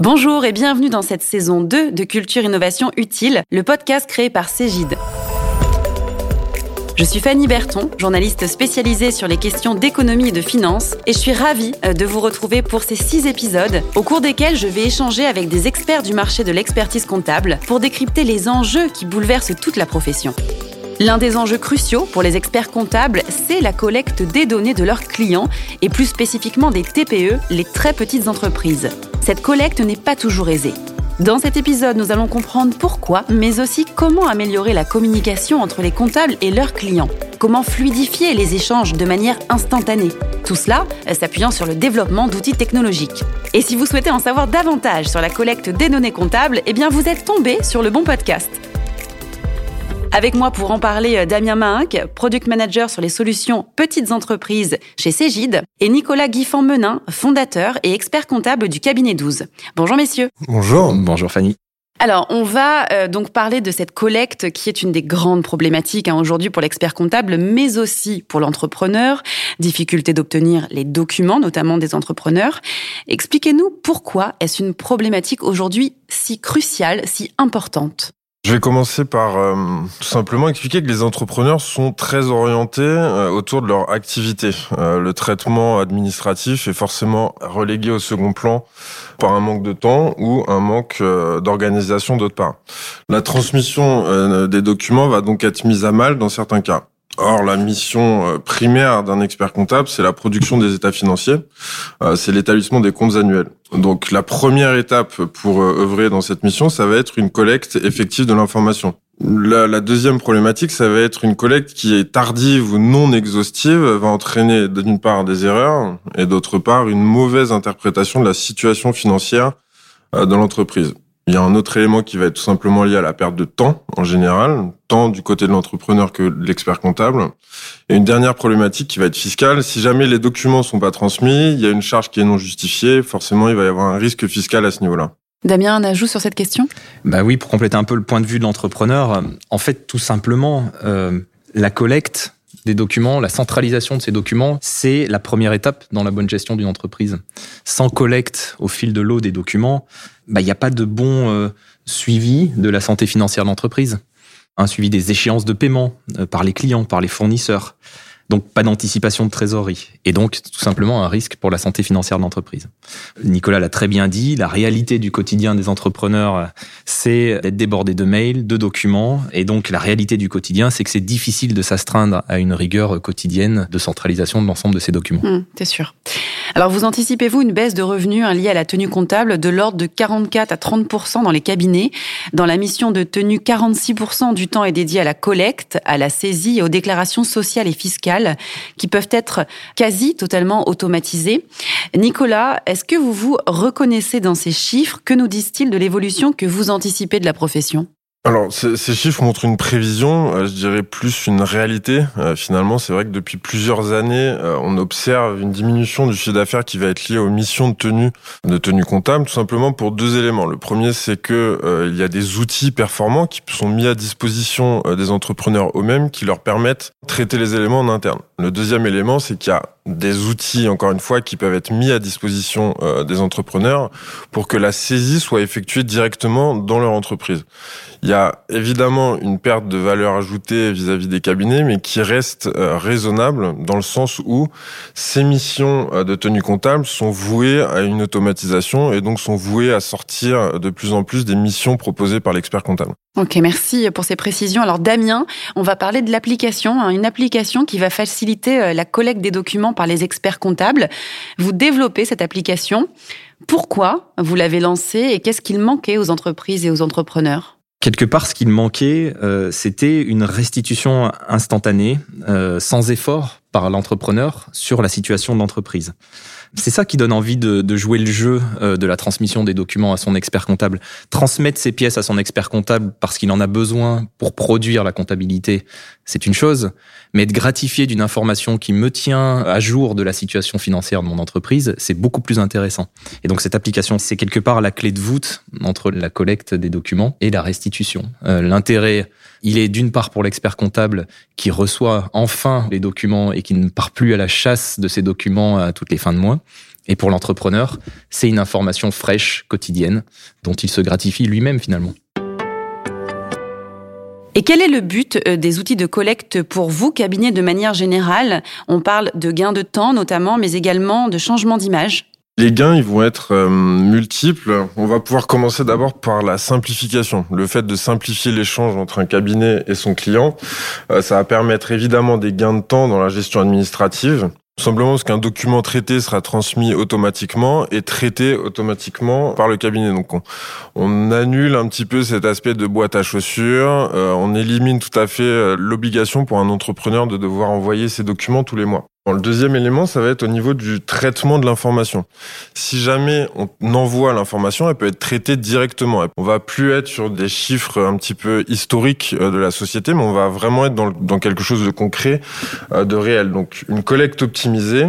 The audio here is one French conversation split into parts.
Bonjour et bienvenue dans cette saison 2 de Culture Innovation Utile, le podcast créé par Cégide. Je suis Fanny Berton, journaliste spécialisée sur les questions d'économie et de finance, et je suis ravie euh, de vous retrouver pour ces six épisodes, au cours desquels je vais échanger avec des experts du marché de l'expertise comptable pour décrypter les enjeux qui bouleversent toute la profession. L'un des enjeux cruciaux pour les experts comptables, c'est la collecte des données de leurs clients et plus spécifiquement des TPE, les très petites entreprises. Cette collecte n'est pas toujours aisée. Dans cet épisode, nous allons comprendre pourquoi, mais aussi comment améliorer la communication entre les comptables et leurs clients. Comment fluidifier les échanges de manière instantanée. Tout cela s'appuyant sur le développement d'outils technologiques. Et si vous souhaitez en savoir davantage sur la collecte des données comptables, eh bien vous êtes tombé sur le bon podcast. Avec moi pour en parler, euh, Damien Mahinck, product manager sur les solutions petites entreprises chez Cégide, et Nicolas Guiffant-Menin, fondateur et expert comptable du cabinet 12. Bonjour messieurs. Bonjour. Bonjour Fanny. Alors, on va euh, donc parler de cette collecte qui est une des grandes problématiques hein, aujourd'hui pour l'expert comptable, mais aussi pour l'entrepreneur. Difficulté d'obtenir les documents, notamment des entrepreneurs. Expliquez-nous pourquoi est-ce une problématique aujourd'hui si cruciale, si importante je vais commencer par euh, tout simplement expliquer que les entrepreneurs sont très orientés euh, autour de leur activité. Euh, le traitement administratif est forcément relégué au second plan par un manque de temps ou un manque d'organisation d'autre part. La transmission des documents va donc être mise à mal dans certains cas. Or, la mission euh, primaire d'un expert comptable, c'est la production des états financiers, euh, c'est l'établissement des comptes annuels. Donc, la première étape pour euh, œuvrer dans cette mission, ça va être une collecte effective de l'information. La, la, deuxième problématique, ça va être une collecte qui est tardive ou non exhaustive, va entraîner d'une part des erreurs et d'autre part une mauvaise interprétation de la situation financière de l'entreprise. Il y a un autre élément qui va être tout simplement lié à la perte de temps en général, tant du côté de l'entrepreneur que de l'expert comptable. Et une dernière problématique qui va être fiscale. Si jamais les documents sont pas transmis, il y a une charge qui est non justifiée. Forcément, il va y avoir un risque fiscal à ce niveau-là. Damien, un ajout sur cette question? Bah oui, pour compléter un peu le point de vue de l'entrepreneur, en fait, tout simplement, euh, la collecte des documents, la centralisation de ces documents, c'est la première étape dans la bonne gestion d'une entreprise. Sans collecte au fil de l'eau des documents, bah, il n'y a pas de bon euh, suivi de la santé financière de l'entreprise. Un suivi des échéances de paiement euh, par les clients, par les fournisseurs. Donc pas d'anticipation de trésorerie et donc tout simplement un risque pour la santé financière de l'entreprise. Nicolas l'a très bien dit, la réalité du quotidien des entrepreneurs, c'est d'être débordé de mails, de documents et donc la réalité du quotidien, c'est que c'est difficile de s'astreindre à une rigueur quotidienne de centralisation de l'ensemble de ces documents. Mmh, c'est sûr. Alors vous anticipez-vous une baisse de revenus hein, liée à la tenue comptable de l'ordre de 44 à 30% dans les cabinets. Dans la mission de tenue, 46% du temps est dédié à la collecte, à la saisie et aux déclarations sociales et fiscales qui peuvent être quasi totalement automatisées. Nicolas, est-ce que vous vous reconnaissez dans ces chiffres? Que nous disent-ils de l'évolution que vous anticipez de la profession? Alors, ces, chiffres montrent une prévision, euh, je dirais plus une réalité. Euh, finalement, c'est vrai que depuis plusieurs années, euh, on observe une diminution du chiffre d'affaires qui va être liée aux missions de tenue, de tenue comptable, tout simplement pour deux éléments. Le premier, c'est que il y a des outils performants qui sont mis à disposition des entrepreneurs eux-mêmes qui leur permettent de traiter les éléments en interne. Le deuxième élément, c'est qu'il y a des outils, encore une fois, qui peuvent être mis à disposition des entrepreneurs pour que la saisie soit effectuée directement dans leur entreprise. Il y a évidemment une perte de valeur ajoutée vis-à-vis des cabinets, mais qui reste euh, raisonnable dans le sens où ces missions euh, de tenue comptable sont vouées à une automatisation et donc sont vouées à sortir de plus en plus des missions proposées par l'expert comptable. Ok, merci pour ces précisions. Alors Damien, on va parler de l'application, hein, une application qui va faciliter euh, la collecte des documents par les experts comptables. Vous développez cette application. Pourquoi vous l'avez lancée et qu'est-ce qu'il manquait aux entreprises et aux entrepreneurs? Quelque part, ce qu'il manquait, euh, c'était une restitution instantanée, euh, sans effort par l'entrepreneur sur la situation de l'entreprise. C'est ça qui donne envie de, jouer le jeu euh, de la transmission des documents à son expert comptable. Transmettre ses pièces à son expert comptable parce qu'il en a besoin pour produire la comptabilité, c'est une chose. Mais être gratifié d'une information qui me tient à jour de la situation financière de mon entreprise, c'est beaucoup plus intéressant. Et donc cette application, c'est quelque part la clé de voûte entre la collecte des documents et la restitution. Euh, l'intérêt, il est d'une part pour l'expert comptable qui reçoit enfin les documents et qui ne part plus à la chasse de ces documents à toutes les fins de mois. Et pour l'entrepreneur, c'est une information fraîche, quotidienne, dont il se gratifie lui-même finalement. Et quel est le but euh, des outils de collecte pour vous, cabinet de manière générale? On parle de gains de temps notamment, mais également de changement d'image. Les gains, ils vont être euh, multiples. On va pouvoir commencer d'abord par la simplification. Le fait de simplifier l'échange entre un cabinet et son client, euh, ça va permettre évidemment des gains de temps dans la gestion administrative. Simplement parce qu'un document traité sera transmis automatiquement et traité automatiquement par le cabinet. Donc on, annule un petit peu cet aspect de boîte à chaussures. Euh, on élimine tout à fait euh, l'obligation pour un entrepreneur de devoir envoyer ses documents tous les mois. Le deuxième élément, ça va être au niveau du traitement de l'information. Si jamais on envoie l'information, elle peut être traitée directement. On va plus être sur des chiffres un petit peu historiques euh, de la société, mais on va vraiment être dans, quelque chose de concret, euh, de réel. Donc une collecte optimisée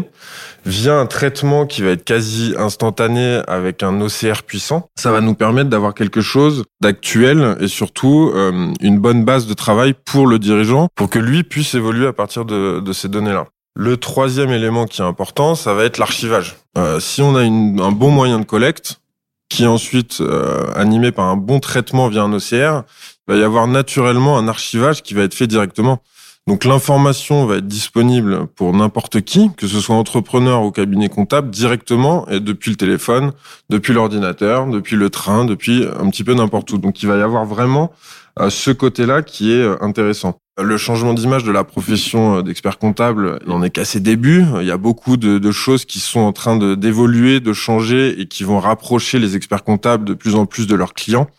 via un traitement qui va être quasi instantané avec un OCR puissant. Ça va nous permettre d'avoir quelque chose d'actuel et surtout euh, une bonne base de travail pour le dirigeant pour que lui puisse évoluer à partir de ces données-là. Le troisième élément qui est important, ça va être l'archivage. Euh, si on a une, un bon moyen de collecte, qui est ensuite euh, animé par un bon traitement via un OCR, il va y avoir naturellement un archivage qui va être fait directement. Donc l'information va être disponible pour n'importe qui, que ce soit entrepreneur ou cabinet comptable, directement et depuis le téléphone, depuis l'ordinateur, depuis le train, depuis un petit peu n'importe où. Donc il va y avoir vraiment euh, ce côté-là qui est euh, intéressant. Le changement d'image de la profession euh, d'expert comptable, n'en est qu'à ses débuts. Il y a beaucoup de, choses qui sont en train d'évoluer, de, changer et qui vont rapprocher les experts comptables de plus en plus de leurs clients.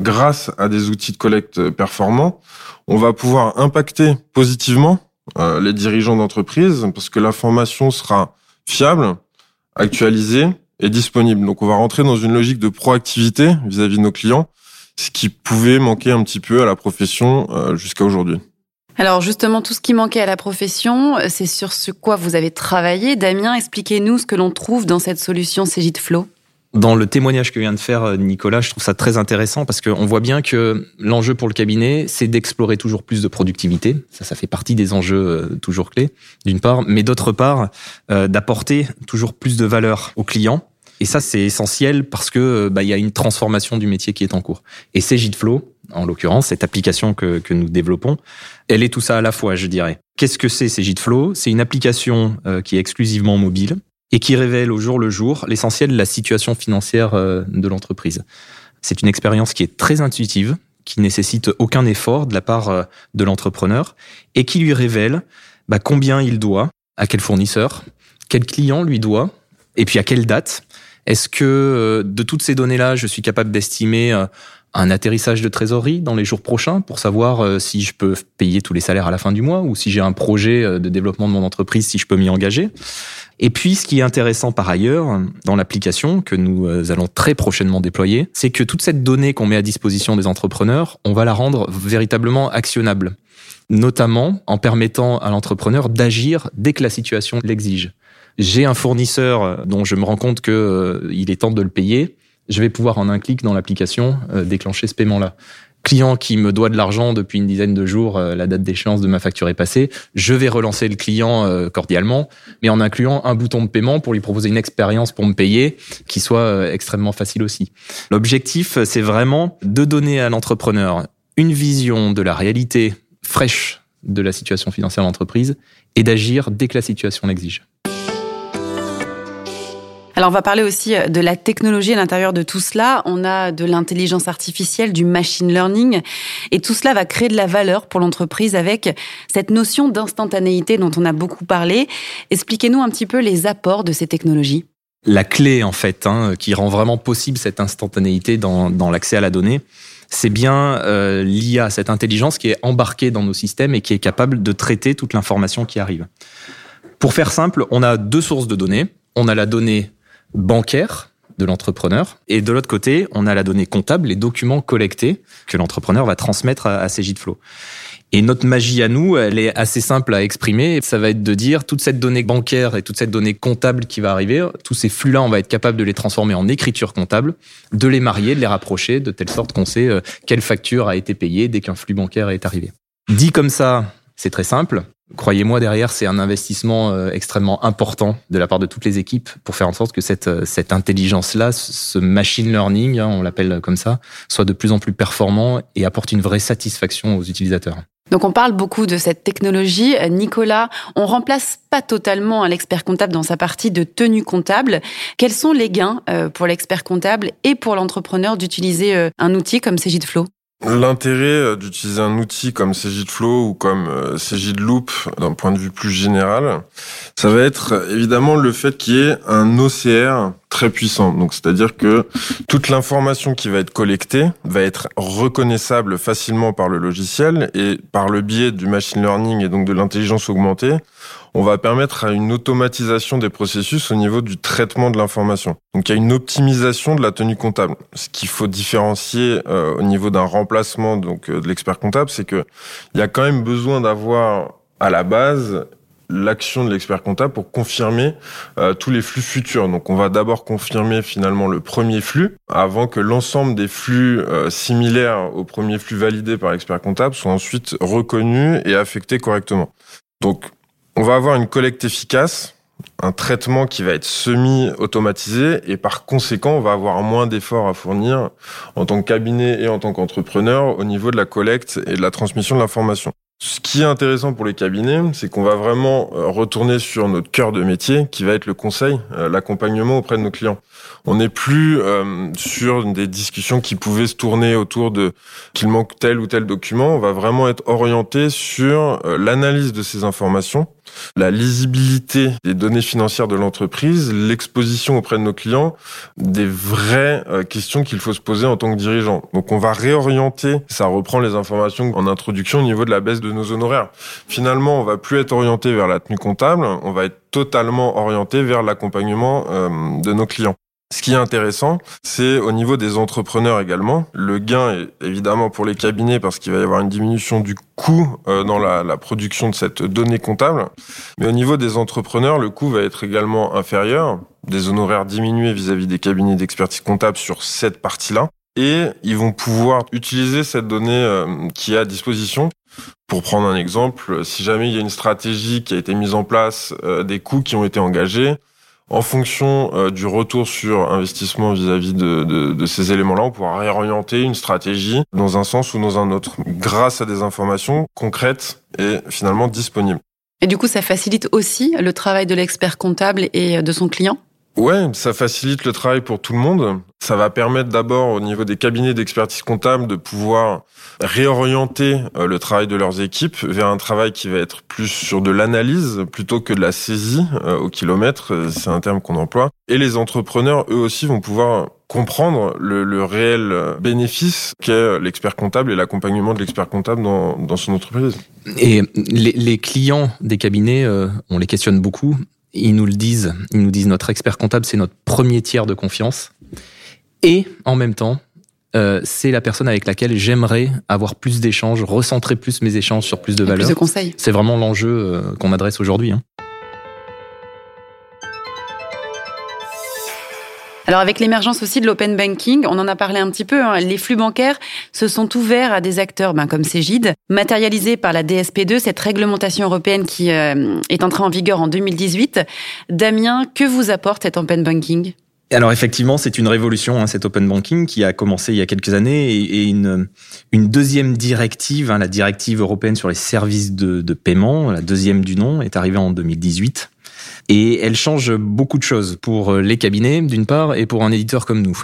Grâce à des outils de collecte performants, on va pouvoir impacter positivement euh, les dirigeants d'entreprise parce que l'information sera fiable, actualisée et disponible. Donc on va rentrer dans une logique de proactivité vis-à-vis -vis de nos clients, ce qui pouvait manquer un petit peu à la profession euh, jusqu'à aujourd'hui. Alors justement, tout ce qui manquait à la profession, c'est sur ce quoi vous avez travaillé. Damien, expliquez-nous ce que l'on trouve dans cette solution Flow. Dans le témoignage que vient de faire euh, Nicolas, je trouve ça très intéressant parce qu'on voit bien que l'enjeu pour le cabinet, c'est d'explorer toujours plus de productivité. Ça, ça fait partie des enjeux euh, toujours clés, d'une part, mais d'autre part, euh, d'apporter toujours plus de valeur aux clients. Et ça, c'est essentiel parce que bah, il y a une transformation du métier qui est en cours. Et Flow, en l'occurrence, cette application que, que, nous développons, elle est tout ça à la fois, je dirais. Qu'est-ce que c'est Flow C'est une application euh, qui est exclusivement mobile et qui révèle au jour le jour l'essentiel de la situation financière euh, de l'entreprise. C'est une expérience qui est très intuitive, qui nécessite aucun effort de la part euh, de l'entrepreneur et qui lui révèle bah, combien il doit, à quel fournisseur, quel client lui doit, et puis à quelle date. Est-ce que de toutes ces données-là, je suis capable d'estimer un atterrissage de trésorerie dans les jours prochains pour savoir euh, si je peux payer tous les salaires à la fin du mois ou si j'ai un projet euh, de développement de mon entreprise, si je peux m'y engager? Et puis, ce qui est intéressant par ailleurs dans l'application que nous euh, allons très prochainement déployer, c'est que toute cette donnée qu'on met à disposition des entrepreneurs, on va la rendre véritablement actionnable, notamment en permettant à l'entrepreneur d'agir dès que la situation l'exige. J'ai un fournisseur dont je me rends compte que il est temps de le payer je vais pouvoir en un clic dans l'application euh, déclencher ce paiement-là. Client qui me doit de l'argent depuis une dizaine de jours, euh, la date d'échéance de ma facture est passée, je vais relancer le client euh, cordialement, mais en incluant un bouton de paiement pour lui proposer une expérience pour me payer qui soit extrêmement facile aussi. L'objectif, c'est vraiment de donner à l'entrepreneur une vision de la réalité fraîche de la situation financière de l'entreprise et d'agir dès que la situation l'exige. Alors on va parler aussi euh, de la technologie à l'intérieur de tout cela. On a de l'intelligence artificielle, du machine learning, et tout cela va créer de la valeur pour l'entreprise avec cette notion d'instantanéité dont on a beaucoup parlé. Expliquez-nous un petit peu les apports de ces technologies. La clé en fait hein, qui rend vraiment possible cette instantanéité dans, l'accès à la donnée, c'est bien euh, l'IA, cette intelligence qui est embarquée dans nos systèmes et qui est capable de traiter toute l'information qui arrive. Pour faire simple, on a deux sources de données. On a la donnée bancaire de l'entrepreneur. Et de l'autre côté, on a la donnée comptable, les documents collectés que l'entrepreneur va transmettre à, à Flow. Et notre magie à nous, elle est assez simple à exprimer. Ça va être de dire toute cette donnée bancaire et toute cette donnée comptable qui va arriver, tous ces flux-là, on va être capable de les transformer en écriture comptable, de les marier, de les rapprocher, de telle sorte qu'on sait euh, quelle facture a été payée dès qu'un flux bancaire est arrivé. Dit comme ça, c'est très simple. Croyez-moi, derrière, c'est un investissement euh, extrêmement important de la part de toutes les équipes pour faire en sorte que cette, euh, intelligence-là, ce machine learning, hein, on l'appelle comme ça, soit de plus en plus performant et apporte une vraie satisfaction aux utilisateurs. Donc on parle beaucoup de cette technologie. Nicolas, on remplace pas totalement l'expert comptable dans sa partie de tenue comptable. Quels sont les gains euh, pour l'expert comptable et pour l'entrepreneur d'utiliser un outil comme Cegidflow L'intérêt euh, d'utiliser un outil comme Flow ou comme euh, Loop d'un point de vue plus général, ça va être évidemment le fait qu'il y ait un OCR très puissant. Donc, c'est-à-dire que toute l'information qui va être collectée va être reconnaissable facilement par le logiciel et par le biais du machine learning et donc de l'intelligence augmentée, on va permettre à une automatisation des processus au niveau du traitement de l'information. Donc il y a une optimisation de la tenue comptable. Ce qu'il faut différencier euh, au niveau d'un remplacement donc euh, de l'expert comptable, c'est que il y a quand même besoin d'avoir à la base l'action de l'expert comptable pour confirmer euh, tous les flux futurs. Donc on va d'abord confirmer finalement le premier flux avant que l'ensemble des flux similaires au premier flux validé par l'expert comptable soient ensuite reconnus et affectés correctement. Donc on va avoir une collecte efficace, un traitement qui va être semi-automatisé et par conséquent, on va avoir moins d'efforts à fournir en tant que cabinet et en tant qu'entrepreneur au niveau de la collecte et de la transmission de l'information. Ce qui est intéressant pour les cabinets, c'est qu'on va vraiment euh, retourner sur notre cœur de métier, qui va être le conseil, euh, l'accompagnement auprès de nos clients. On n'est plus euh, sur des discussions qui pouvaient se tourner autour de qu'il manque tel ou tel document. On va vraiment être orienté sur l'analyse de ces informations la lisibilité des données financières de l'entreprise, l'exposition auprès de nos clients, des vraies euh, questions qu'il faut se poser en tant que dirigeant. Donc on va réorienter, ça reprend les informations en introduction au niveau de la baisse de nos honoraires. Finalement, on va plus être orienté vers la tenue comptable, on va être totalement orienté vers l'accompagnement euh, de nos clients. Ce qui est intéressant, c'est au niveau des entrepreneurs également. Le gain est évidemment pour les cabinets parce qu'il va y avoir une diminution du coût euh, dans la, production de cette donnée comptable. Mais au niveau des entrepreneurs, le coût va être également inférieur. Des honoraires diminués vis-à-vis des cabinets d'expertise comptable sur cette partie-là. Et ils vont pouvoir utiliser cette donnée euh, qui est à disposition pour prendre un exemple, si jamais il y a une stratégie qui a été mise en place, euh, des coûts qui ont été engagés, en fonction euh, du retour sur investissement vis-à-vis de, de, de, ces éléments-là, on pourra réorienter une stratégie dans un sens ou dans un autre, grâce à des informations concrètes et finalement disponibles. Et du coup, ça facilite aussi le travail de l'expert comptable et de son client? Ouais, ça facilite le travail pour tout le monde. Ça va permettre d'abord au niveau des cabinets d'expertise comptable de pouvoir réorienter euh, le travail de leurs équipes vers un travail qui va être plus sur de l'analyse plutôt que de la saisie euh, au kilomètre, euh, c'est un terme qu'on emploie. Et les entrepreneurs, eux aussi, vont pouvoir comprendre le, réel bénéfice qu'est l'expert comptable et l'accompagnement de l'expert comptable dans, son entreprise. Et les clients des cabinets, on les questionne beaucoup ils nous le disent, ils nous disent notre expert comptable, c'est notre premier tiers de confiance. Et en même temps, euh, c'est la personne avec laquelle j'aimerais avoir plus d'échanges, recentrer plus mes échanges sur plus de valeurs. Plus de conseils. C'est vraiment l'enjeu euh, qu'on adresse aujourd'hui. Hein. Alors avec l'émergence aussi de l'open banking, on en a parlé un petit peu, hein, les flux bancaires se sont ouverts à des acteurs ben, comme Cégide, matérialisés par la DSP2, cette réglementation européenne qui euh, est entrée en vigueur en 2018. Damien, que vous apporte cet open banking? Alors effectivement, c'est une révolution, hein, cet open banking qui a commencé il y a quelques années et, une, deuxième directive, hein, la directive européenne sur les services de, de paiement, la deuxième du nom, est arrivée en 2018 et elle change beaucoup de choses pour les cabinets d'une part et pour un éditeur comme nous.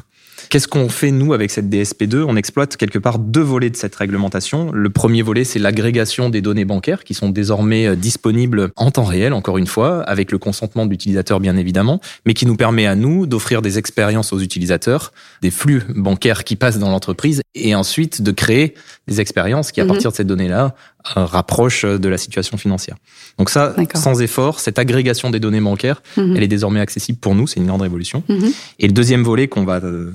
Qu'est-ce qu'on fait, nous, avec cette DSP2 On exploite quelque part deux volets de cette réglementation. Le premier volet, c'est l'agrégation des données bancaires qui sont désormais euh, disponibles en temps réel, encore une fois, avec le consentement de l'utilisateur, bien évidemment, mais qui nous permet à nous d'offrir des expériences aux utilisateurs, des flux bancaires qui passent dans l'entreprise, et ensuite de créer des expériences qui, à mhm. partir de ces données-là, euh, rapproche de la situation financière. Donc ça, sans effort, cette agrégation des données bancaires, mhm. elle est désormais accessible pour nous, c'est une grande révolution. Mhm. Et le deuxième volet qu'on va euh,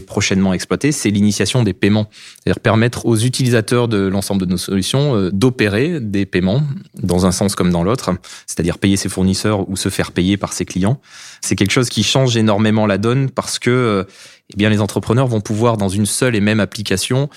prochainement exploiter, c'est l'initiation des paiements. C'est-à-dire permettre aux utilisateurs de l'ensemble de nos solutions euh, d'opérer des paiements dans un sens comme dans l'autre, c'est-à-dire payer ses fournisseurs ou se faire payer par ses clients. C'est quelque chose qui change énormément la donne parce que eh bien, les entrepreneurs vont pouvoir, dans une seule et même application,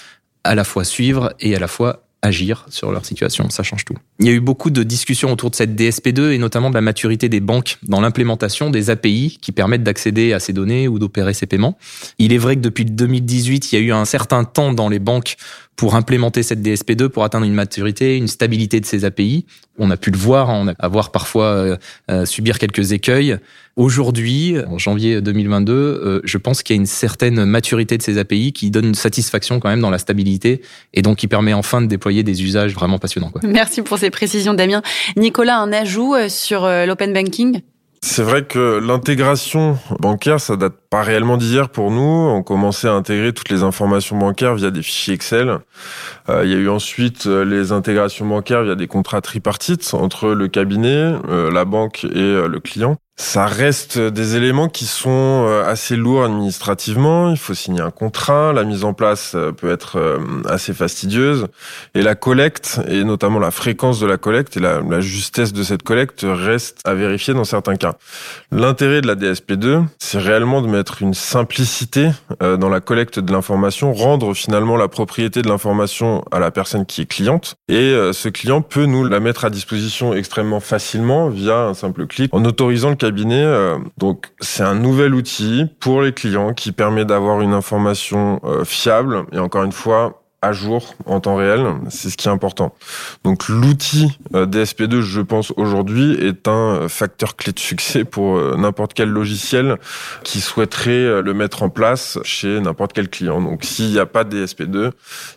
à la fois suivre et à la fois agir sur leur situation. Ça change tout. Il y a eu beaucoup de discussions autour de cette DSP2 et notamment de la maturité des banques dans l'implémentation des API qui permettent d'accéder à ces données ou d'opérer ces paiements. Il est vrai que depuis 2018, il y a eu un certain temps dans les banques pour implémenter cette DSP2, pour atteindre une maturité, une stabilité de ces API. On a pu le voir, hein, on a avoir parfois euh, euh, subir quelques écueils. Aujourd'hui, en janvier 2022, euh, je pense qu'il y a une certaine maturité de ces API qui donne une satisfaction quand même dans la stabilité et donc qui permet enfin de déployer des usages vraiment passionnants. Quoi. Merci pour ces précisions, Damien. Nicolas, un ajout sur l'open banking? C'est vrai que l'intégration bancaire, ça date pas réellement d'hier pour nous. On commençait à intégrer toutes les informations bancaires via des fichiers Excel. Euh, il y a eu ensuite euh, les intégrations bancaires via des contrats tripartites entre le cabinet, euh, la banque et le client. Ça reste des éléments qui sont assez lourds administrativement. Il faut signer un contrat. La mise en place peut être assez fastidieuse. Et la collecte, et notamment la fréquence de la collecte et la, justesse de cette collecte reste à vérifier dans certains cas. L'intérêt de la DSP2, c'est réellement de mettre une simplicité dans la collecte de l'information, rendre finalement la propriété de l'information à la personne qui est cliente. Et ce client peut nous la mettre à disposition extrêmement facilement via un simple clic en autorisant le cabinet. Euh, donc c'est un nouvel outil pour les clients qui permet d'avoir une information euh, fiable et encore une fois à jour en temps réel, c'est ce qui est important. Donc l'outil euh, DSP2, je pense aujourd'hui, est un facteur clé de succès pour n'importe quel logiciel qui souhaiterait le mettre en place chez n'importe quel client. Donc s'il n'y a pas de DSP2,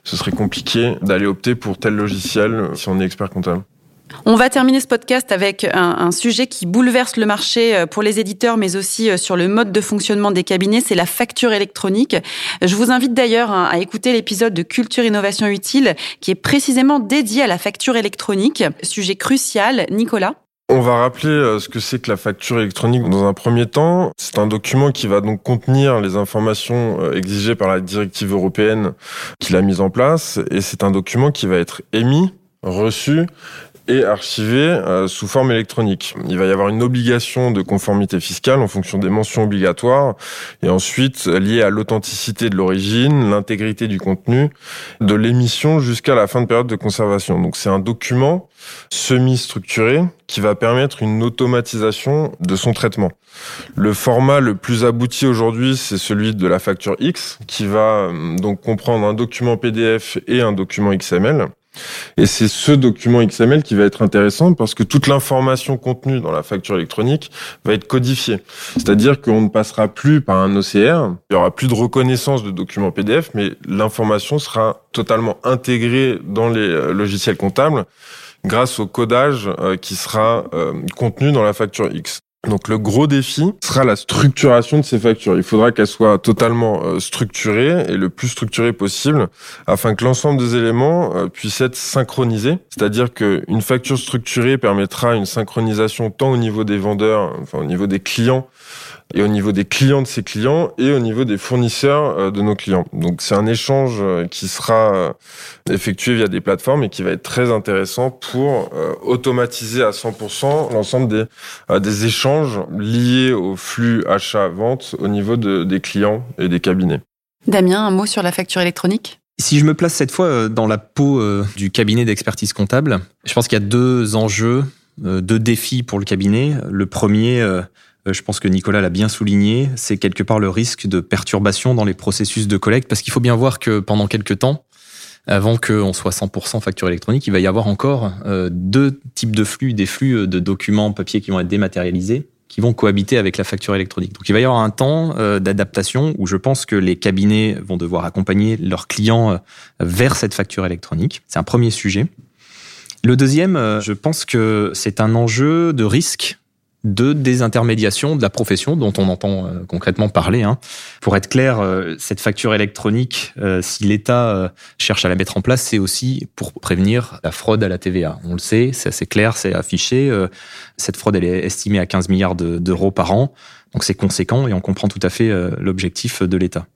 ce serait compliqué d'aller opter pour tel logiciel si on est expert comptable. On va terminer ce podcast avec un, sujet qui bouleverse le marché euh, pour les éditeurs, mais aussi euh, sur le mode de fonctionnement des cabinets, c'est la facture électronique. Je vous invite d'ailleurs hein, à écouter l'épisode de Culture Innovation Utile qui est précisément dédié à la facture électronique. Sujet crucial. Nicolas on va rappeler euh, ce que c'est que la facture électronique dans un premier temps. C'est un document qui va donc contenir les informations exigées par la directive européenne qui l'a mise en place et c'est un document qui va être émis, reçu et archivé euh, sous forme électronique. Il va y avoir une obligation de conformité fiscale en fonction des mentions obligatoires et ensuite liée à l'authenticité de l'origine, l'intégrité du contenu, de l'émission jusqu'à la fin de période de conservation. Donc c'est un document semi-structuré qui va permettre une automatisation de son traitement. Le format le plus abouti aujourd'hui, c'est celui de la facture X, qui va euh, donc comprendre un document PDF et un document XML. Et c'est ce document XML qui va être intéressant parce que toute l'information contenue dans la facture électronique va être codifiée. C'est-à-dire qu'on ne passera plus par un OCR, il y aura plus de reconnaissance de documents PDF, mais l'information sera totalement intégrée dans les euh, logiciels comptables grâce au codage euh, qui sera euh, contenu dans la facture X. Donc le gros défi sera la structuration de ces factures. Il faudra qu'elles soient totalement euh, structurées et le plus structurées possible afin que l'ensemble des éléments euh, puissent être synchronisés. C'est-à-dire qu'une facture structurée permettra une synchronisation tant au niveau des vendeurs, enfin au niveau des clients, et au niveau des clients de ces clients et au niveau des fournisseurs euh, de nos clients. Donc c'est un échange euh, qui sera euh, effectué via des plateformes et qui va être très intéressant pour automatiser à 100% l'ensemble des, des échanges liés au flux achat-vente au niveau de, des clients et des cabinets. Damien, un mot sur la facture électronique? Si je me place cette fois dans la peau du cabinet d'expertise comptable, je pense qu'il y a deux enjeux, deux défis pour le cabinet. Le premier, je pense que Nicolas l'a bien souligné, c'est quelque part le risque de perturbation dans les processus de collecte, parce qu'il faut bien voir que pendant quelques temps, avant qu'on soit 100% facture électronique, il va y avoir encore euh, deux types de flux, des flux euh, de documents papier qui vont être dématérialisés, qui vont cohabiter avec la facture électronique. Donc il va y avoir un temps d'adaptation où je pense que les cabinets vont devoir accompagner leurs clients vers cette facture électronique. C'est un premier sujet. Le deuxième, je pense que c'est un enjeu de risque de désintermédiation de la profession dont on entend euh, concrètement parler. Hein. Pour être clair, euh, cette facture électronique, euh, si l'État cherche à la mettre en place, c'est aussi pour prévenir la fraude à la TVA. On le sait, c'est assez clair, c'est affiché. cette fraude, elle est estimée à 15 milliards d'euros par an, donc c'est conséquent et on comprend tout à fait l'objectif de l'État.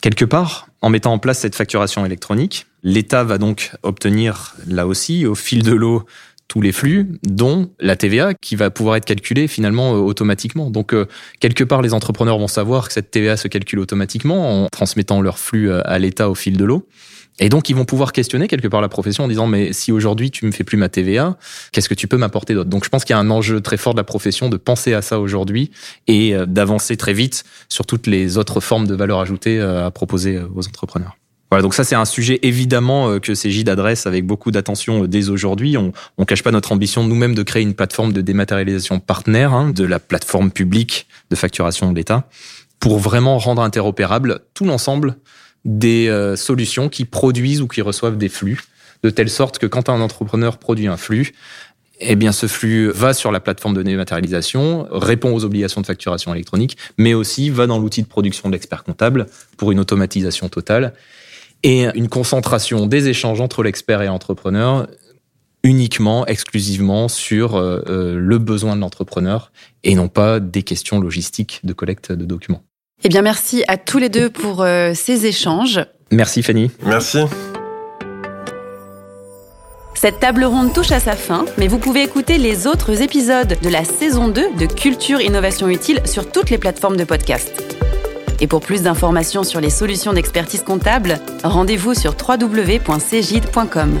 Quelque part, en mettant en place cette facturation électronique, l'État va donc obtenir, là aussi, au fil de l'eau, tous les flux, dont la TVA qui va pouvoir être calculée finalement euh, automatiquement. Donc euh, quelque part, les entrepreneurs vont savoir que cette TVA se calcule automatiquement en transmettant leur flux euh, à l'État au fil de l'eau. Et donc, ils vont pouvoir questionner quelque part la profession en disant, mais si aujourd'hui tu me fais plus ma TVA, qu'est-ce que tu peux m'apporter d'autre? Donc, je pense qu'il y a un enjeu très fort de la profession de penser à ça aujourd'hui et euh, d'avancer très vite sur toutes les autres formes de valeur ajoutée à proposer aux entrepreneurs. Voilà, donc ça c'est un sujet évidemment que CGID adresse avec beaucoup d'attention dès aujourd'hui. On, on cache pas notre ambition nous-mêmes de créer une plateforme de dématérialisation partenaire hein, de la plateforme publique de facturation de l'État pour vraiment rendre interopérable tout l'ensemble des euh, solutions qui produisent ou qui reçoivent des flux, de telle sorte que quand un entrepreneur produit un flux, eh bien, ce flux va sur la plateforme de dématérialisation, répond aux obligations de facturation électronique, mais aussi va dans l'outil de production de l'expert comptable pour une automatisation totale et une concentration des échanges entre l'expert et l'entrepreneur uniquement, exclusivement sur euh, euh, le besoin de l'entrepreneur et non pas des questions logistiques de collecte de documents. Eh bien, merci à tous les deux pour euh, ces échanges. Merci Fanny. Merci. Cette table ronde touche à sa fin, mais vous pouvez écouter les autres épisodes de la saison 2 de Culture Innovation Utile sur toutes les plateformes de podcast. Et pour plus d'informations sur les solutions d'expertise comptable, rendez-vous sur www.cgid.com.